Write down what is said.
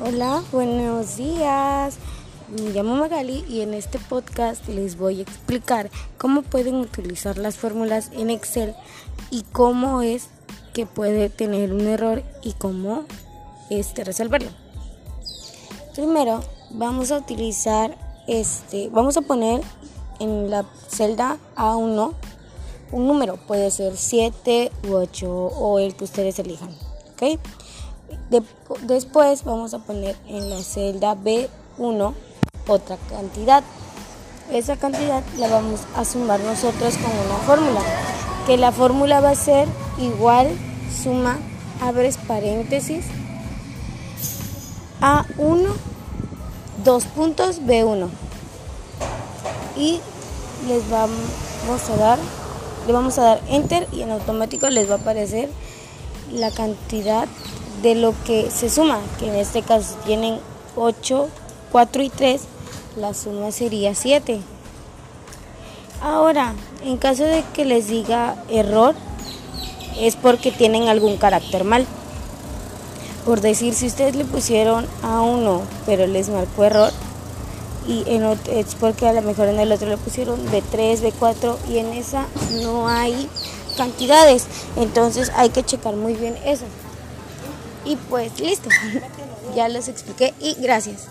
Hola, buenos días. Me llamo Magali y en este podcast les voy a explicar cómo pueden utilizar las fórmulas en Excel y cómo es que puede tener un error y cómo este resolverlo. Primero, vamos a utilizar este, vamos a poner en la celda A1 un número, puede ser 7 u 8 o el que ustedes elijan, ¿ok? Después vamos a poner en la celda B1 otra cantidad. Esa cantidad la vamos a sumar nosotros con una fórmula, que la fórmula va a ser igual suma, abres paréntesis, A1, dos puntos B1. Y les vamos a dar, le vamos a dar enter y en automático les va a aparecer la cantidad de lo que se suma, que en este caso tienen 8, 4 y 3, la suma sería 7. Ahora, en caso de que les diga error, es porque tienen algún carácter mal. Por decir, si ustedes le pusieron a uno, pero les marcó error, y en es porque a lo mejor en el otro le pusieron B3, B4 y en esa no hay cantidades. Entonces hay que checar muy bien eso. Y pues listo, ya les expliqué y gracias.